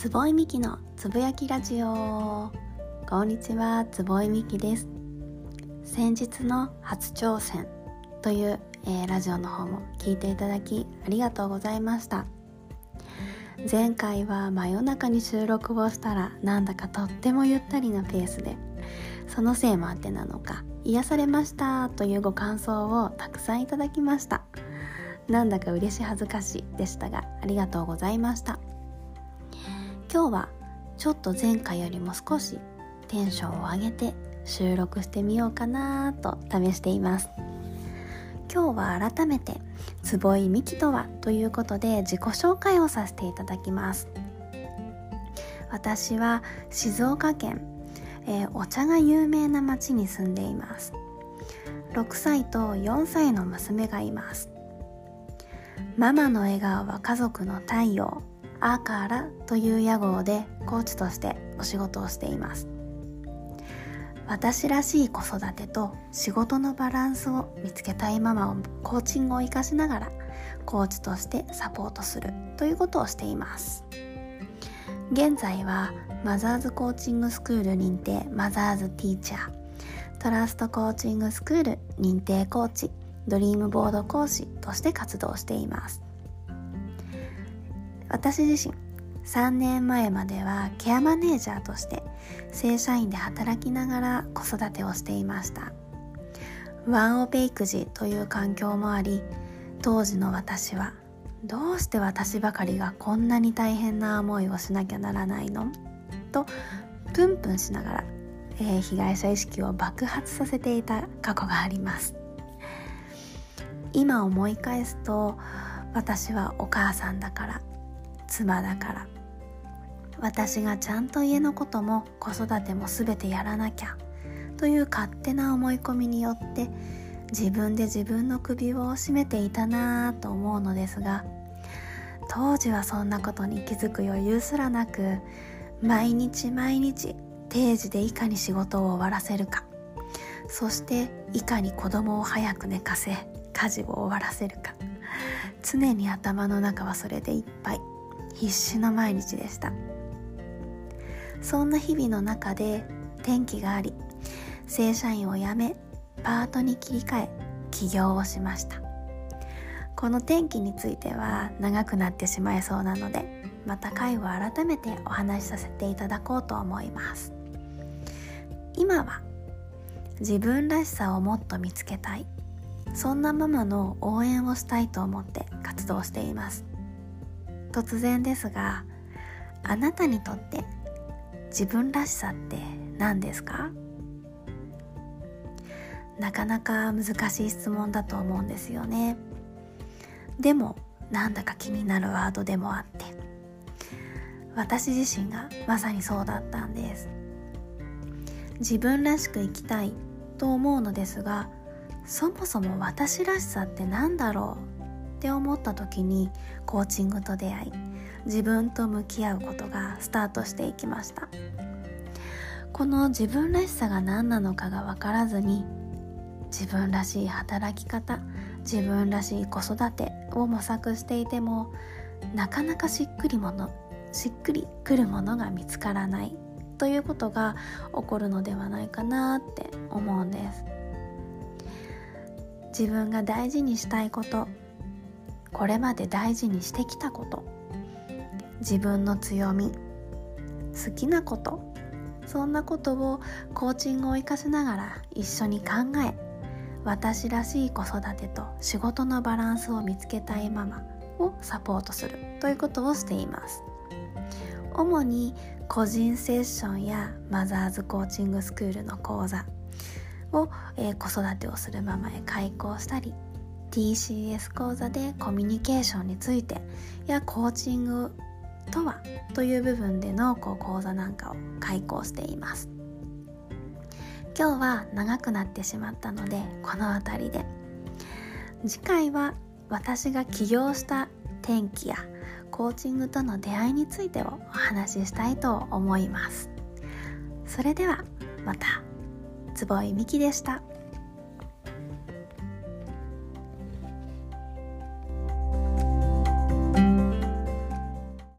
つぼいみきのつぶやきラジオ。こんにちはつぼいみきです。先日の初挑戦という、えー、ラジオの方も聞いていただきありがとうございました。前回は真夜中に収録をしたらなんだかとってもゆったりなペースでそのせいもあってなのか癒されましたというご感想をたくさんいただきました。なんだか嬉し恥ずかしでしたがありがとうございました。今日はちょっと前回よりも少しテンションを上げて収録してみようかなと試しています。今日は改めて坪井美希とはということで自己紹介をさせていただきます。私は静岡県、えー、お茶が有名な町に住んでいます。6歳と4歳の娘がいます。ママの笑顔は家族の太陽。アーカーラという屋号でコーチとしてお仕事をしています。私らしい子育てと仕事のバランスを見つけたいママをコーチングを生かしながらコーチとしてサポートするということをしています。現在はマザーズコーチングスクール認定マザーズティーチャートラストコーチングスクール認定コーチドリームボード講師として活動しています。私自身3年前まではケアマネージャーとして正社員で働きながら子育てをしていました。ワンオペ育児という環境もあり当時の私はどうして私ばかりがこんなに大変な思いをしなきゃならないの？とプンプンしながら、えー、被害者意識を爆発させていた過去があります。今思い返すと私はお母さんだから妻だから。私がちゃんと家のことも子育ても全てやらなきゃ。という勝手な思い込みによって自分で自分の首を絞めていたなぁと思うのですが当時はそんなことに気づく余裕すらなく毎日毎日定時でいかに仕事を終わらせるか。そしていかに子供を早く寝かせ家事を終わらせるか。常に頭の中はそれでいっぱい。必死の毎日でした。そんな日々の中で転機があり正社員を辞めパートに切り替え起業をしました。この転機については長くなってしまいそうなのでまた回を改めてお話しさせていただこうと思います。今は自分らしさをもっと見つけたい。そんなママの応援をしたいと思って活動しています。突然ですがあなたにとって自分らしさって何ですか？なかなか難しい質問だと思うんですよね。でもなんだか気になるワードでもあって私自身がまさにそうだったんです。自分らしく生きたいと思うのですがそもそも私らしさって何だろう？って思った時にコーチングと出会い自分と向き合うことがスタートしていきました。この自分らしさが何なのかが分からずに自分らしい働き方自分らしい子育てを模索していてもなかなかしっくりものしっくりくるものが見つからないということが起こるのではないかなって思うんです。自分が大事にしたいことこれまで大事にしてきたこと。自分の強み好きなこと。そんなことをコーチングを生かしながら一緒に考え私らしい子育てと仕事のバランスを見つけたいママをサポートするということをしています。主に個人セッションやマザーズコーチングスクールの講座を、えー、子育てをするママへ開講したり TCS 講座でコミュニケーションについてやコーチングとはという部分でのこう講座なんかを開講しています。今日は長くなってしまったのでこの辺りで。次回は私が起業した転機やコーチングとの出会いについてをお話ししたいと思います。それではまた。坪井美希でした。